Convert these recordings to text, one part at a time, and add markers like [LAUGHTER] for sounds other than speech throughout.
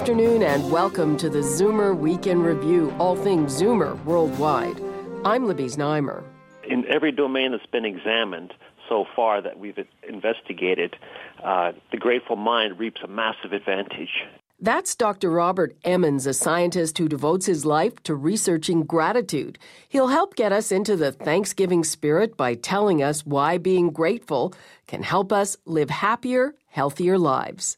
afternoon and welcome to the Zoomer Week in Review, all things Zoomer worldwide. I'm Libby Znaimer. In every domain that's been examined so far that we've investigated, uh, the grateful mind reaps a massive advantage. That's Dr. Robert Emmons, a scientist who devotes his life to researching gratitude. He'll help get us into the Thanksgiving spirit by telling us why being grateful can help us live happier, healthier lives.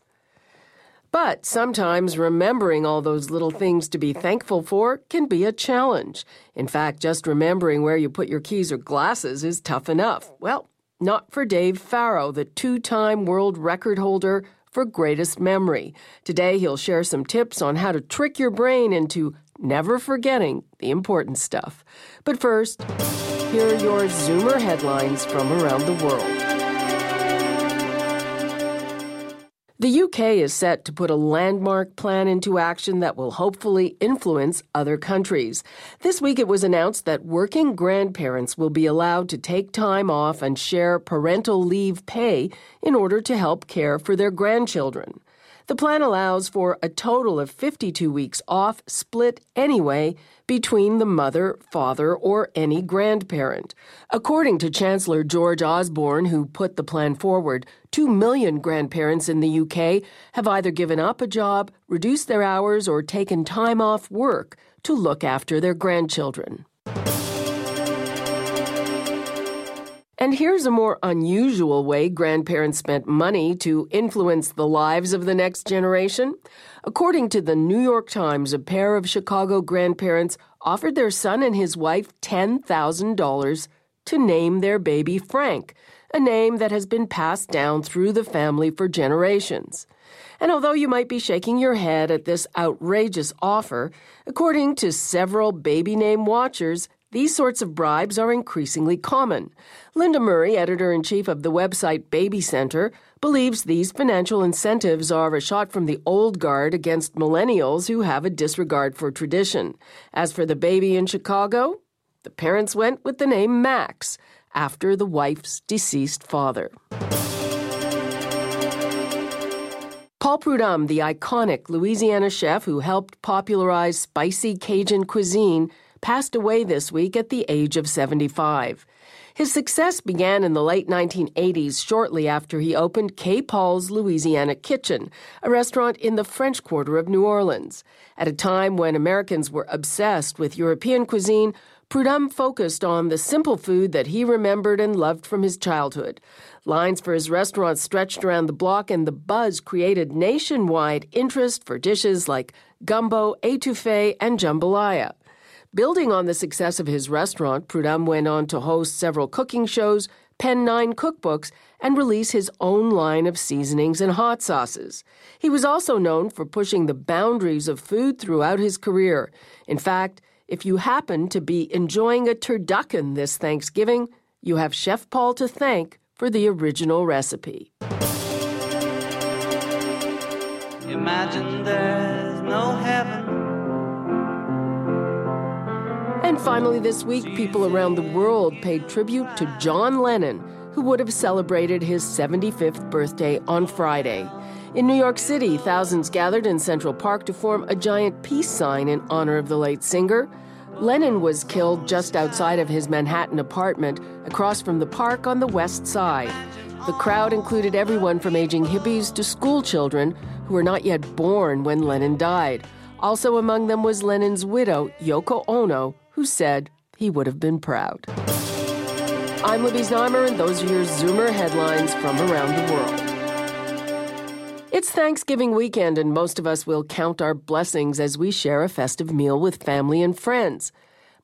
But sometimes remembering all those little things to be thankful for can be a challenge. In fact, just remembering where you put your keys or glasses is tough enough. Well, not for Dave Farrow, the two time world record holder for greatest memory. Today, he'll share some tips on how to trick your brain into never forgetting the important stuff. But first, here are your Zoomer headlines from around the world. The UK is set to put a landmark plan into action that will hopefully influence other countries. This week it was announced that working grandparents will be allowed to take time off and share parental leave pay in order to help care for their grandchildren. The plan allows for a total of 52 weeks off, split anyway, between the mother, father, or any grandparent. According to Chancellor George Osborne, who put the plan forward, 2 million grandparents in the UK have either given up a job, reduced their hours, or taken time off work to look after their grandchildren. And here's a more unusual way grandparents spent money to influence the lives of the next generation. According to the New York Times, a pair of Chicago grandparents offered their son and his wife $10,000 to name their baby Frank, a name that has been passed down through the family for generations. And although you might be shaking your head at this outrageous offer, according to several baby name watchers, these sorts of bribes are increasingly common. Linda Murray, editor in chief of the website Baby Center, believes these financial incentives are a shot from the old guard against millennials who have a disregard for tradition. As for the baby in Chicago, the parents went with the name Max after the wife's deceased father. Paul Prudhomme, the iconic Louisiana chef who helped popularize spicy Cajun cuisine, passed away this week at the age of 75. His success began in the late 1980s, shortly after he opened K. Paul's Louisiana Kitchen, a restaurant in the French Quarter of New Orleans. At a time when Americans were obsessed with European cuisine, Prudhomme focused on the simple food that he remembered and loved from his childhood. Lines for his restaurant stretched around the block, and the buzz created nationwide interest for dishes like gumbo, etouffee, and jambalaya. Building on the success of his restaurant, Prudhomme went on to host several cooking shows, pen nine cookbooks, and release his own line of seasonings and hot sauces. He was also known for pushing the boundaries of food throughout his career. In fact, if you happen to be enjoying a turducken this Thanksgiving, you have Chef Paul to thank for the original recipe. Imagine there's no heaven and finally, this week, people around the world paid tribute to John Lennon, who would have celebrated his 75th birthday on Friday. In New York City, thousands gathered in Central Park to form a giant peace sign in honor of the late singer. Lennon was killed just outside of his Manhattan apartment, across from the park on the west side. The crowd included everyone from aging hippies to school children who were not yet born when Lennon died. Also among them was Lennon's widow, Yoko Ono, who said he would have been proud. I'm Libby Znaimer, and those are your Zoomer headlines from around the world. It's Thanksgiving weekend, and most of us will count our blessings as we share a festive meal with family and friends.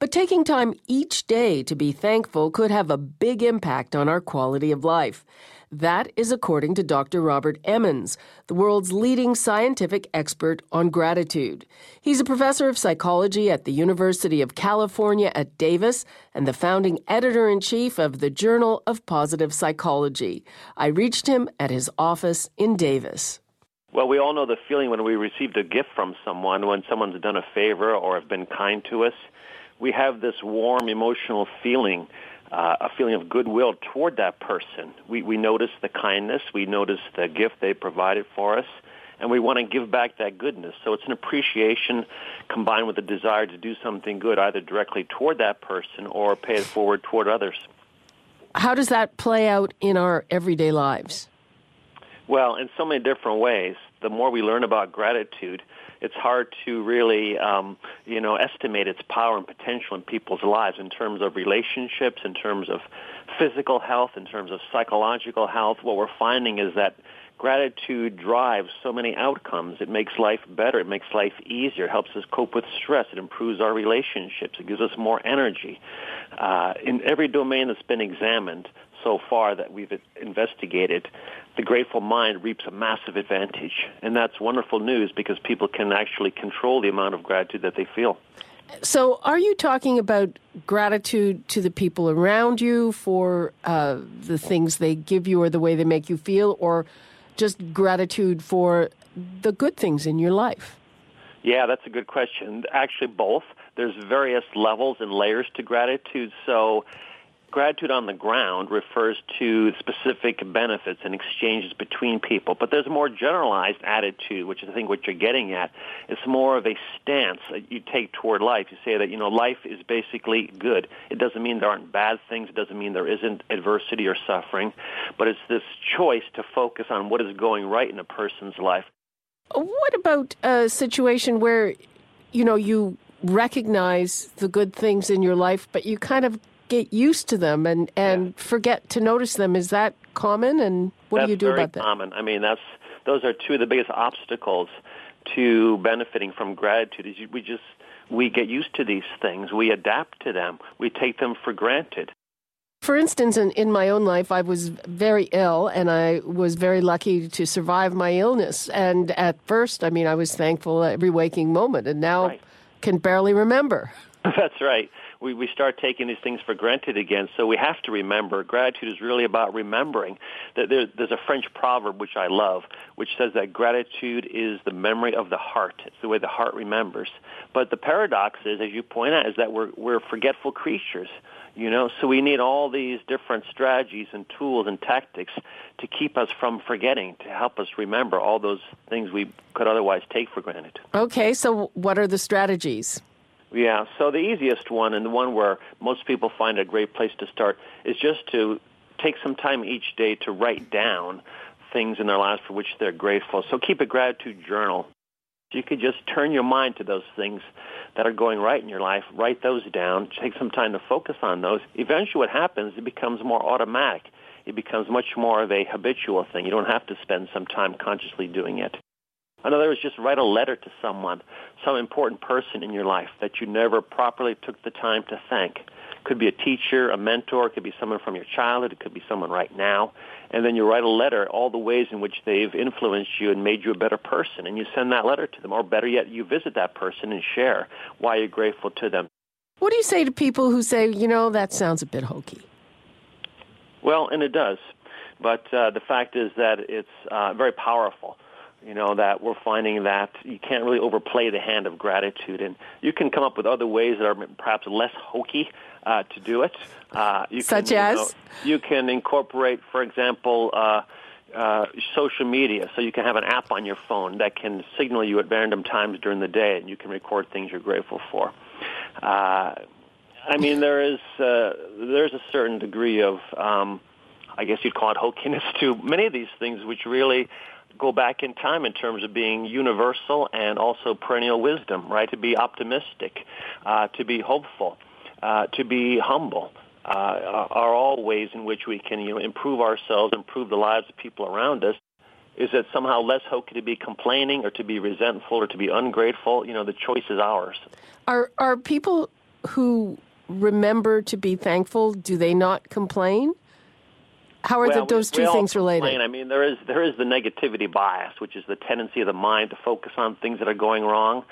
But taking time each day to be thankful could have a big impact on our quality of life. That is according to Dr. Robert Emmons, the world's leading scientific expert on gratitude. He's a professor of psychology at the University of California at Davis and the founding editor in chief of the Journal of Positive Psychology. I reached him at his office in Davis. Well, we all know the feeling when we received a gift from someone, when someone's done a favor or have been kind to us. We have this warm emotional feeling uh, a feeling of goodwill toward that person. We, we notice the kindness, we notice the gift they provided for us, and we want to give back that goodness. So it's an appreciation combined with a desire to do something good, either directly toward that person or pay it forward toward others. How does that play out in our everyday lives? Well, in so many different ways. The more we learn about gratitude, it's hard to really, um, you know, estimate its power and potential in people's lives in terms of relationships, in terms of physical health, in terms of psychological health. What we're finding is that gratitude drives so many outcomes. It makes life better. It makes life easier. It helps us cope with stress. It improves our relationships. It gives us more energy. Uh, in every domain that's been examined so far that we've investigated, the grateful mind reaps a massive advantage. And that's wonderful news because people can actually control the amount of gratitude that they feel. So, are you talking about gratitude to the people around you for uh, the things they give you or the way they make you feel, or just gratitude for the good things in your life? Yeah, that's a good question. Actually, both. There's various levels and layers to gratitude. So, Gratitude on the ground refers to specific benefits and exchanges between people, but there's a more generalized attitude, which is I think what you're getting at. It's more of a stance that you take toward life. You say that, you know, life is basically good. It doesn't mean there aren't bad things. It doesn't mean there isn't adversity or suffering, but it's this choice to focus on what is going right in a person's life. What about a situation where, you know, you recognize the good things in your life, but you kind of get used to them and, and yeah. forget to notice them. Is that common? And what that's do you do about that? common. I mean, that's those are two of the biggest obstacles to benefiting from gratitude. Is we just we get used to these things. We adapt to them. We take them for granted. For instance, in, in my own life, I was very ill and I was very lucky to survive my illness. And at first, I mean, I was thankful every waking moment and now right. can barely remember. [LAUGHS] That's right we, we start taking these things for granted again. So we have to remember. Gratitude is really about remembering. That there, there's a French proverb which I love, which says that gratitude is the memory of the heart. It's the way the heart remembers. But the paradox is, as you point out, is that we're we're forgetful creatures. You know, so we need all these different strategies and tools and tactics to keep us from forgetting, to help us remember all those things we could otherwise take for granted. Okay, so what are the strategies? Yeah, so the easiest one and the one where most people find a great place to start is just to take some time each day to write down things in their lives for which they're grateful. So keep a gratitude journal. You could just turn your mind to those things that are going right in your life, write those down, take some time to focus on those. Eventually what happens, it becomes more automatic. It becomes much more of a habitual thing. You don't have to spend some time consciously doing it. In other words, just write a letter to someone, some important person in your life that you never properly took the time to thank. Could be a teacher, a mentor, it could be someone from your childhood, it could be someone right now. And then you write a letter, all the ways in which they've influenced you and made you a better person. And you send that letter to them. Or better yet, you visit that person and share why you're grateful to them. What do you say to people who say, you know, that sounds a bit hokey? Well, and it does. But uh, the fact is that it's uh, very powerful you know that we're finding that you can't really overplay the hand of gratitude. And you can come up with other ways that are perhaps less hokey uh, to do it. Uh, you such can, as? you, know, you, can incorporate for example uh, uh, social media. So you can have an app on your phone that can signal you at random times during the day and you can record things you're grateful for. Uh, I mean there is uh, there's a certain degree of um, I guess you'd call it hokiness to many of these things which really go back in time in terms of being universal and also perennial wisdom, right? To be optimistic, uh, to be hopeful, uh, to be humble. Uh, are all ways in which we can you know, improve ourselves, improve the lives of people around us. Is it somehow less hokey to be complaining or to be resentful or to be ungrateful? You know, the choice is ours. Are are people who remember to be thankful? Do they not complain? How are well, the, those two things related? Complain. I mean, there is there is the negativity bias, which is the tendency of the mind to focus on things that are going wrong.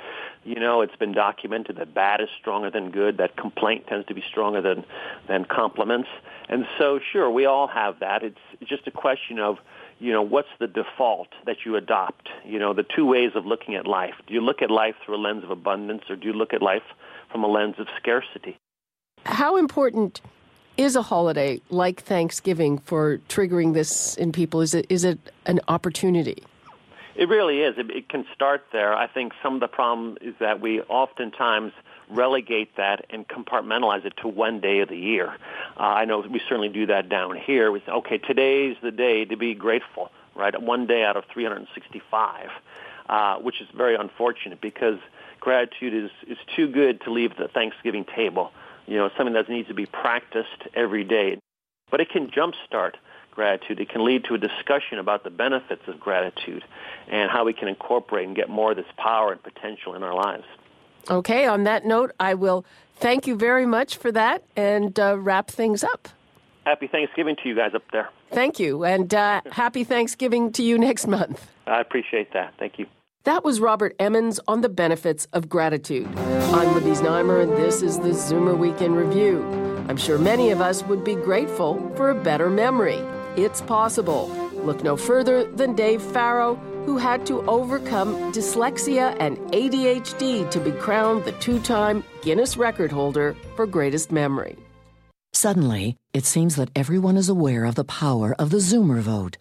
You know, it's been documented that bad is stronger than good. That complaint tends to be stronger than than compliments. And so, sure, we all have that. It's just a question of you know, what's the default that you adopt? You know, the two ways of looking at life. Do you look at life through a lens of abundance or do you look at life from a lens of scarcity? How important is a holiday like Thanksgiving for triggering this in people? Is it is it an opportunity? It really is. It, it can start there. I think some of the problem is that we oftentimes relegate that and compartmentalize it to one day of the year. Uh, I know we certainly do that down here. We say, okay, today's the day to be grateful, right? One day out of 365, uh, which is very unfortunate because gratitude is, is too good to leave the Thanksgiving table. You know, something that needs to be practiced every day. But it can jumpstart gratitude. It can lead to a discussion about the benefits of gratitude and how we can incorporate and get more of this power and potential in our lives. Okay, on that note, I will thank you very much for that and uh, wrap things up. Happy Thanksgiving to you guys up there. Thank you, and uh, happy Thanksgiving to you next month. I appreciate that. Thank you. That was Robert Emmons on the benefits of gratitude. I'm Libby Znaimer, and this is the Zoomer Week in Review. I'm sure many of us would be grateful for a better memory. It's possible. Look no further than Dave Farrow, who had to overcome dyslexia and ADHD to be crowned the two time Guinness record holder for greatest memory. Suddenly, it seems that everyone is aware of the power of the Zoomer vote.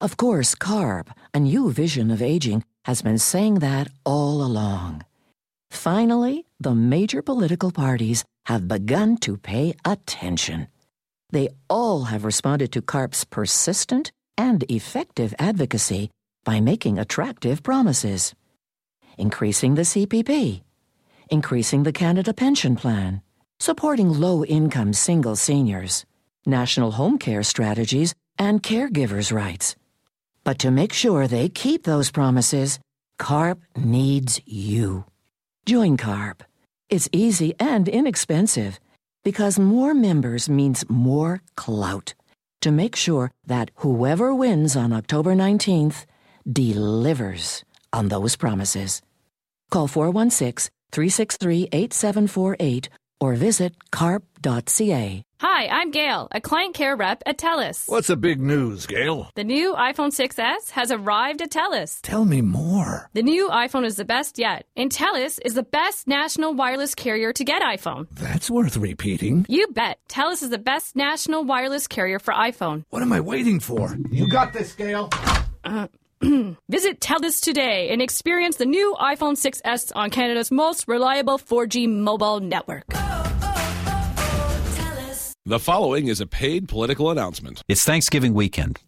Of course, CARP, a new vision of aging, has been saying that all along. Finally, the major political parties have begun to pay attention. They all have responded to CARP's persistent and effective advocacy by making attractive promises. Increasing the CPP, increasing the Canada Pension Plan, supporting low income single seniors, national home care strategies, and caregivers' rights. But to make sure they keep those promises, CARP needs you. Join CARP. It's easy and inexpensive because more members means more clout to make sure that whoever wins on October 19th delivers on those promises. Call 416 363 8748 or visit carp.ca. Hi, I'm Gail, a client care rep at TELUS. What's the big news, Gail? The new iPhone 6s has arrived at TELUS. Tell me more. The new iPhone is the best yet, and TELUS is the best national wireless carrier to get iPhone. That's worth repeating. You bet. TELUS is the best national wireless carrier for iPhone. What am I waiting for? You got this, Gail. Uh, [CLEARS THROAT] Visit TELUS today and experience the new iPhone 6s on Canada's most reliable 4G mobile network. The following is a paid political announcement. It's Thanksgiving weekend.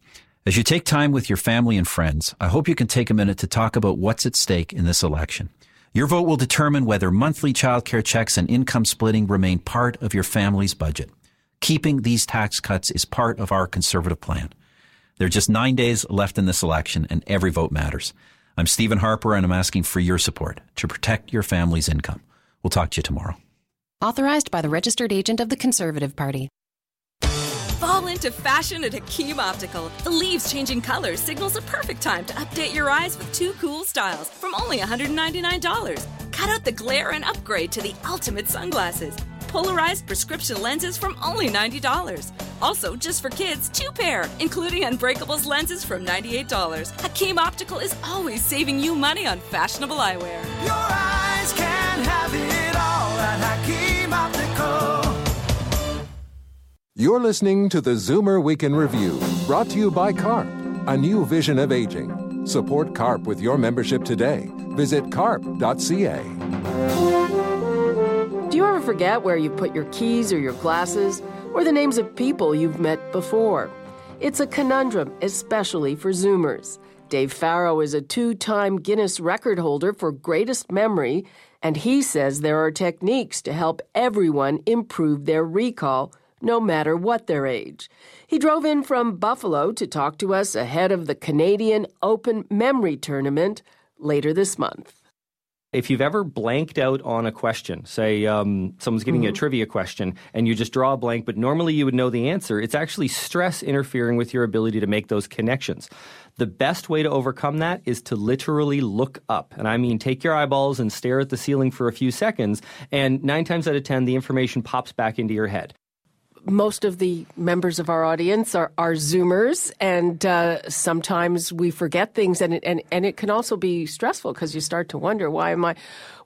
As you take time with your family and friends, I hope you can take a minute to talk about what's at stake in this election. Your vote will determine whether monthly childcare checks and income splitting remain part of your family's budget. Keeping these tax cuts is part of our conservative plan. There are just nine days left in this election, and every vote matters. I'm Stephen Harper, and I'm asking for your support to protect your family's income. We'll talk to you tomorrow. Authorized by the registered agent of the Conservative Party. Fall into fashion at Hakeem Optical. The leaves changing colors signals a perfect time to update your eyes with two cool styles from only $199. Cut out the glare and upgrade to the ultimate sunglasses. Polarized prescription lenses from only $90. Also, just for kids, two pair, including Unbreakables lenses from $98. Hakeem Optical is always saving you money on fashionable eyewear. Your eyes can have it all at Hakeem Optical. You're listening to the Zoomer Week in Review, brought to you by CARP, a new vision of aging. Support CARP with your membership today. Visit carp.ca. Do you ever forget where you put your keys or your glasses, or the names of people you've met before? It's a conundrum, especially for Zoomers. Dave Farrow is a two time Guinness record holder for greatest memory, and he says there are techniques to help everyone improve their recall no matter what their age. He drove in from Buffalo to talk to us ahead of the Canadian Open Memory Tournament later this month. If you've ever blanked out on a question, say um, someone's giving you a trivia question and you just draw a blank, but normally you would know the answer, it's actually stress interfering with your ability to make those connections. The best way to overcome that is to literally look up. And I mean, take your eyeballs and stare at the ceiling for a few seconds, and nine times out of ten, the information pops back into your head most of the members of our audience are, are Zoomers, and uh, sometimes we forget things, and and and it can also be stressful because you start to wonder why am I,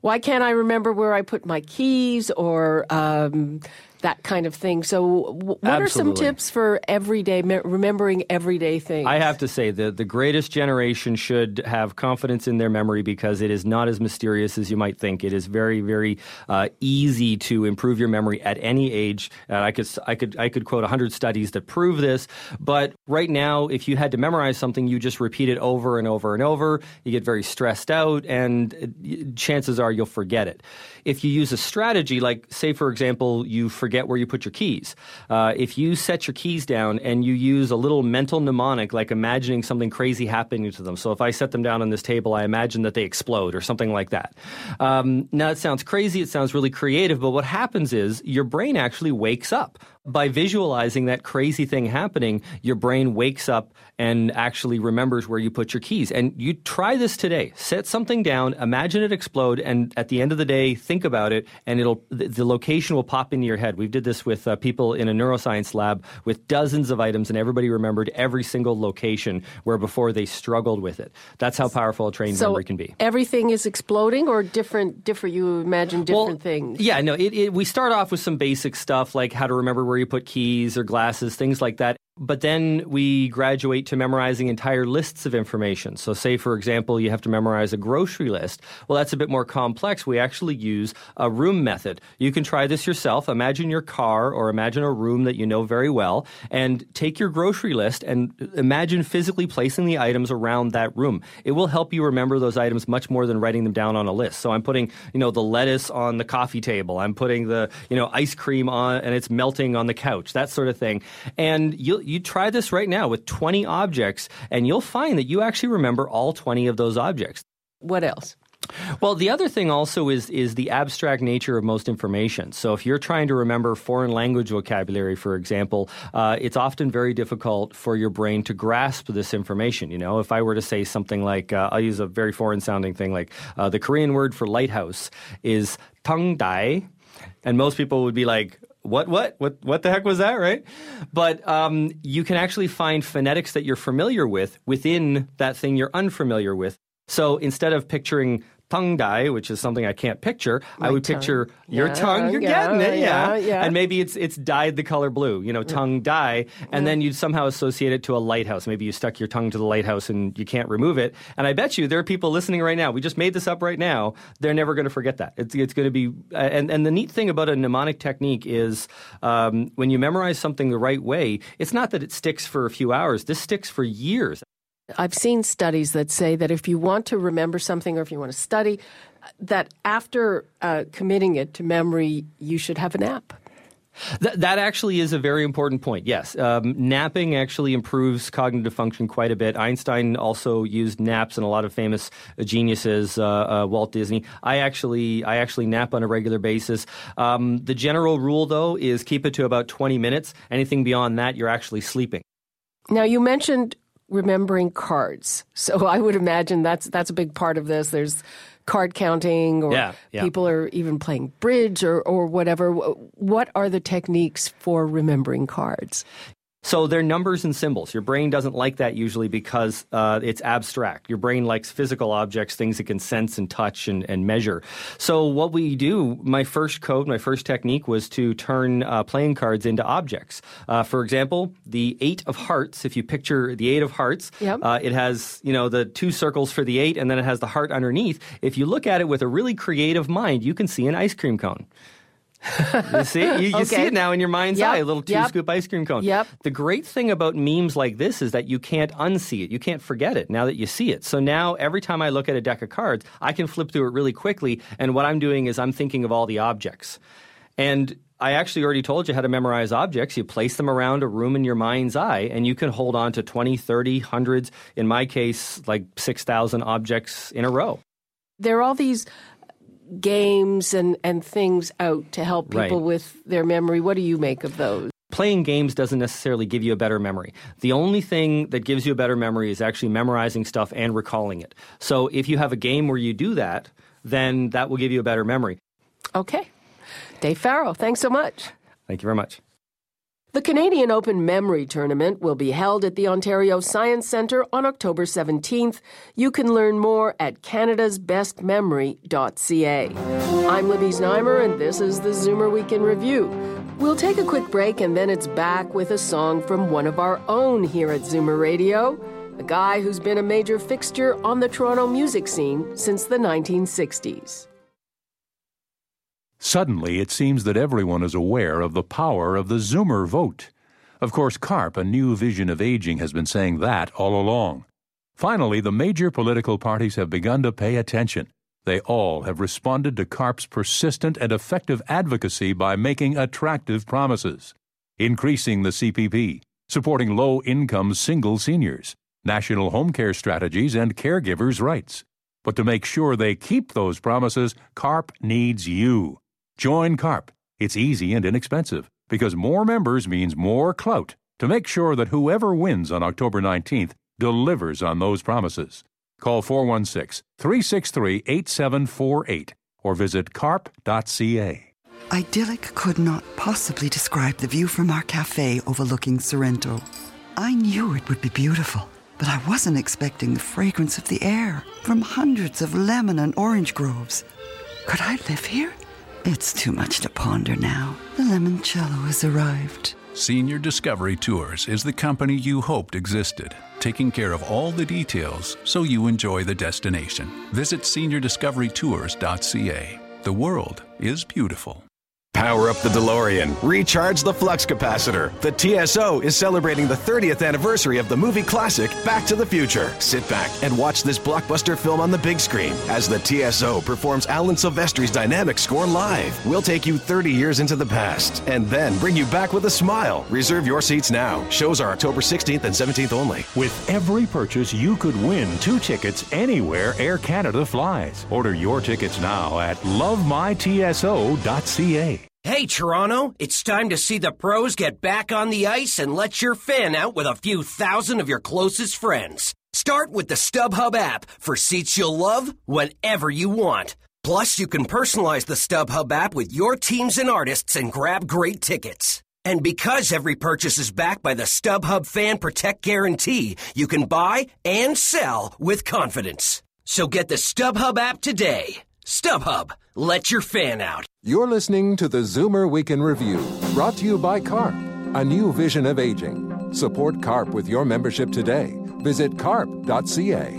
why can't I remember where I put my keys or um, that kind of thing. So, w- what are some tips for everyday me- remembering everyday things? I have to say the the greatest generation should have confidence in their memory because it is not as mysterious as you might think. It is very very uh, easy to improve your memory at any age. Uh, I could I could I could quote hundred studies that prove this. But right now, if you had to memorize something, you just repeat it over and over and over. You get very stressed out, and uh, chances are you'll forget it. If you use a strategy like, say, for example, you forget where you put your keys. Uh, if you set your keys down and you use a little mental mnemonic, like imagining something crazy happening to them. So if I set them down on this table, I imagine that they explode or something like that. Um, now, it sounds crazy. It sounds really creative. But what happens is your brain actually wakes up. By visualizing that crazy thing happening, your brain wakes up and actually remembers where you put your keys. And you try this today. Set something down, imagine it explode, and at the end of the day, think about it, and it'll the, the location will pop into your head. We did this with uh, people in a neuroscience lab with dozens of items, and everybody remembered every single location where before they struggled with it. That's how powerful a trained so memory can be. everything is exploding, or different. Different. You imagine different things. Yeah, no, it, it, we start off with some basic stuff like how to remember where you put keys or glasses, things like that. But then we graduate to memorizing entire lists of information. So, say, for example, you have to memorize a grocery list. Well, that's a bit more complex. We actually use a room method. You can try this yourself. Imagine your car or imagine a room that you know very well and take your grocery list and imagine physically placing the items around that room. It will help you remember those items much more than writing them down on a list. So, I'm putting, you know, the lettuce on the coffee table. I'm putting the, you know, ice cream on and it's melting on the couch, that sort of thing. And you you try this right now with 20 objects, and you'll find that you actually remember all 20 of those objects. What else? Well, the other thing also is is the abstract nature of most information. So, if you're trying to remember foreign language vocabulary, for example, uh, it's often very difficult for your brain to grasp this information. You know, if I were to say something like, uh, I'll use a very foreign sounding thing, like uh, the Korean word for lighthouse is tangdai, and most people would be like, what what what what the heck was that right? But um, you can actually find phonetics that you're familiar with within that thing you're unfamiliar with. So instead of picturing tongue dye, which is something I can't picture, I would tongue. picture your Yeah, tongue. You're yeah, getting it, yeah. yeah, yeah. And maybe it's it's dyed the color blue, you know, tongue dye, and then you'd somehow associate it to a lighthouse. Maybe you stuck your tongue to the lighthouse and you can't remove it. And I bet you there are people listening right now. We just made this up right now. They're never going to forget that. It's it's going to be. And and the neat thing about a mnemonic technique is um, when you memorize something the right way, it's not that it sticks for a few hours. This sticks for years. I've seen studies that say that if you want to remember something or if you want to study, that after uh, committing it to memory, you should have a nap. Th- that actually is a very important point. Yes, um, napping actually improves cognitive function quite a bit. Einstein also used naps, and a lot of famous geniuses, uh, uh, Walt Disney. I actually, I actually nap on a regular basis. Um, the general rule, though, is keep it to about 20 minutes. Anything beyond that, you're actually sleeping. Now, you mentioned remembering cards. So [LAUGHS] I would imagine that's that's a big part of this. There's card counting or Yeah, yeah. people are even playing bridge or, or whatever. What are the techniques for remembering cards? So they're numbers and symbols. Your brain doesn't like that usually because uh, it's abstract. Your brain likes physical objects, things it can sense and touch and, and measure. So what we do, my first code, my first technique was to turn uh, playing cards into objects. Uh, for example, the eight of hearts. If you picture the eight of hearts, Yep. uh, it has you know the two circles for the eight, and then it has the heart underneath. If you look at it with a really creative mind, you can see an ice cream cone. You see, you, you see it now in your mind's Yep, eye, a little two yep. scoop ice cream cone. Yep. The great thing about memes like this is that you can't unsee it. You can't forget it now that you see it. So now every time I look at a deck of cards, I can flip through it really quickly. And what I'm doing is I'm thinking of all the objects. And I actually already told you how to memorize objects. You place them around a room in your mind's eye, and you can hold on to 20, 30, hundreds, in my case, like 6,000 objects in a row. There are all these games and, and things out to help people Right. with their memory. What do you make of those? Playing games doesn't necessarily give you a better memory. The only thing that gives you a better memory is actually memorizing stuff and recalling it. So if you have a game where you do that, then that will give you a better memory. Okay. Dave Farrow, thanks so much. Thank you very much. The Canadian Open Memory Tournament will be held at the Ontario Science Centre on October 17th. You can learn more at canadasbestmemory.ca. I'm Libby Znaimer, and this is the Zoomer Week in Review. We'll take a quick break, and then it's back with a song from one of our own here at Zoomer Radio, a guy who's been a major fixture on the Toronto music scene since the 1960s. Suddenly, it seems that everyone is aware of the power of the Zoomer vote. Of course, CARP, a new vision of aging, has been saying that all along. Finally, the major political parties have begun to pay attention. They all have responded to CARP's persistent and effective advocacy by making attractive promises. Increasing the CPP, supporting low income single seniors, national home care strategies, and caregivers' rights. But to make sure they keep those promises, CARP needs you. Join CARP. It's easy and inexpensive because more members means more clout to make sure that whoever wins on October 19th delivers on those promises. Call 416 363 8748 or visit carp.ca. Idyllic could not possibly describe the view from our cafe overlooking Sorrento. I knew it would be beautiful, but I wasn't expecting the fragrance of the air from hundreds of lemon and orange groves. Could I live here? It's too much to ponder now. The limoncello has arrived. Senior Discovery Tours is the company you hoped existed, taking care of all the details so you enjoy the destination. Visit seniordiscoverytours.ca. The world is beautiful. Power up the DeLorean. Recharge the flux capacitor. The TSO is celebrating the 30th anniversary of the movie classic Back to the Future. Sit back and watch this blockbuster film on the big screen as the TSO performs Alan Silvestri's dynamic score live. We'll take you 30 years into the past and then bring you back with a smile. Reserve your seats now. Shows are October 16th and 17th only. With every purchase, you could win two tickets anywhere Air Canada flies. Order your tickets now at lovemytso.ca. Hey, Toronto, it's time to see the pros get back on the ice and let your fan out with a few thousand of your closest friends. Start with the StubHub app for seats you'll love whenever you want. Plus, you can personalize the StubHub app with your teams and artists and grab great tickets. And because every purchase is backed by the StubHub Fan Protect Guarantee, you can buy and sell with confidence. So get the StubHub app today. StubHub, let your fan out. You're listening to the Zoomer Week in Review, brought to you by CARP, a new vision of aging. Support CARP with your membership today. Visit carp.ca.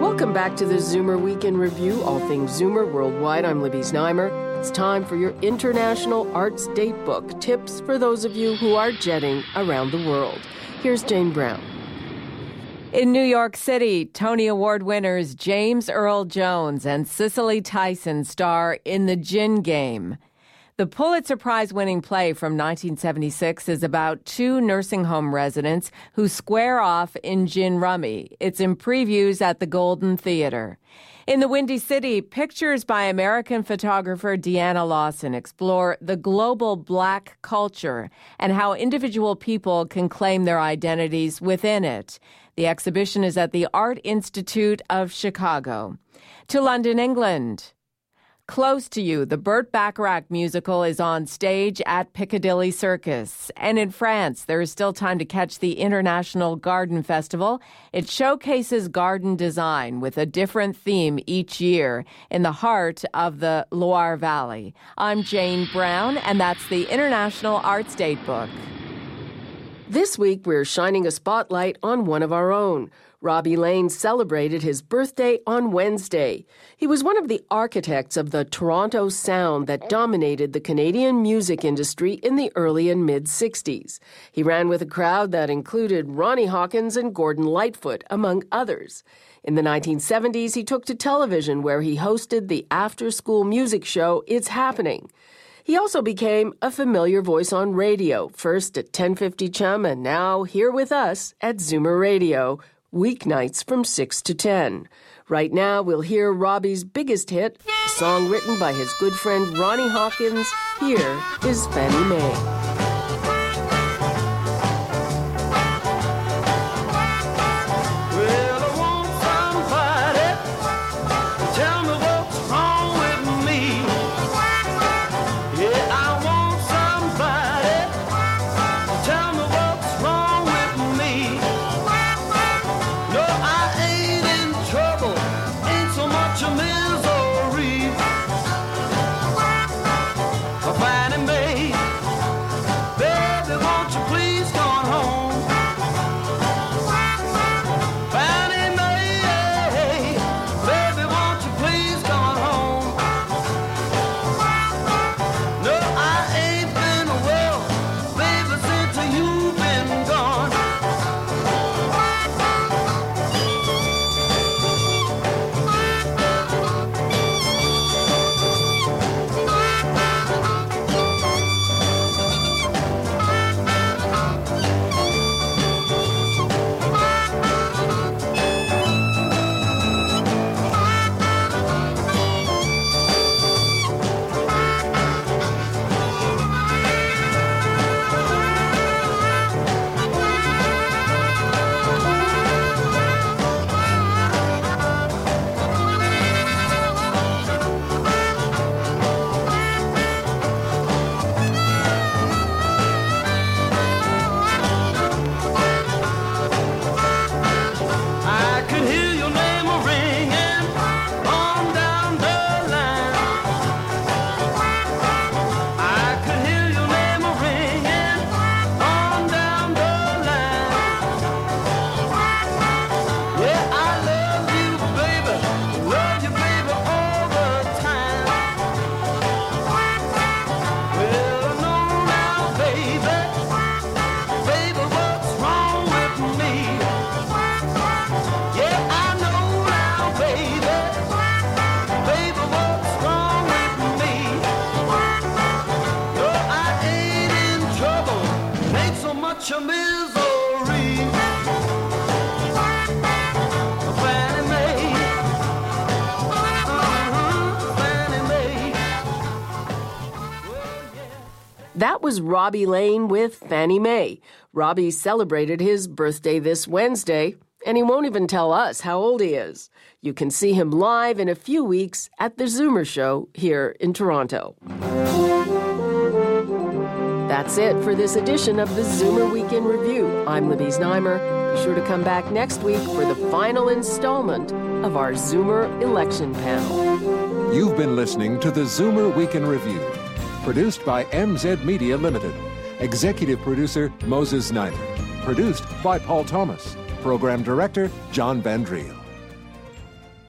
Welcome back to the Zoomer Week in Review, all things Zoomer worldwide. I'm Libby Znaimer. It's time for your International Arts Datebook tips for those of you who are jetting around the world. Here's Jane Brown. In New York City, Tony Award winners James Earl Jones and Cicely Tyson star in The Gin Game. The Pulitzer Prize winning play from 1976 is about two nursing home residents who square off in gin rummy. It's in previews at the Golden Theater. In the Windy City, pictures by American photographer Deana Lawson explore the global black culture and how individual people can claim their identities within it. The exhibition is at the Art Institute of Chicago. To London, England. Close to you, the Burt Bacharach musical is on stage at Piccadilly Circus. And in France, there is still time to catch the International Garden Festival. It showcases garden design with a different theme each year in the heart of the Loire Valley. I'm Jane Brown, and that's the International Arts Datebook. This week, we're shining a spotlight on one of our own. Robbie Lane celebrated his birthday on Wednesday. He was one of the architects of the Toronto sound that dominated the Canadian music industry in the early and mid 60s. He ran with a crowd that included Ronnie Hawkins and Gordon Lightfoot, among others. In the 1970s, he took to television where he hosted the after school music show It's Happening. He also became a familiar voice on radio, first at 1050 Chum and now here with us at Zoomer Radio. weeknights from 6 to 10. Right now, we'll hear Robbie's biggest hit, a song written by his good friend Ronnie Hawkins. Here is Fannie Mae. That was Robbie Lane with Fannie Mae. Robbie celebrated his birthday this Wednesday, and he won't even tell us how old he is. You can see him live in a few weeks at the Zoomer Show here in Toronto. That's it for this edition of the Zoomer Week in Review. I'm Libby Znaimer. Be sure to come back next week for the final installment of our Zoomer election panel. You've been listening to the Zoomer Week in Review Produced by MZ Media Limited. Executive producer Moses Znaimer. Produced by Paul Thomas. Program director John Vandriel.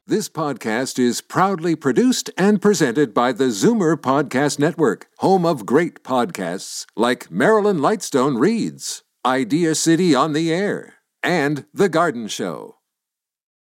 This podcast is proudly produced and presented by the Zoomer Podcast Network, home of great podcasts like Marilyn Lightstone Reads, Idea City on the Air, and The Garden Show.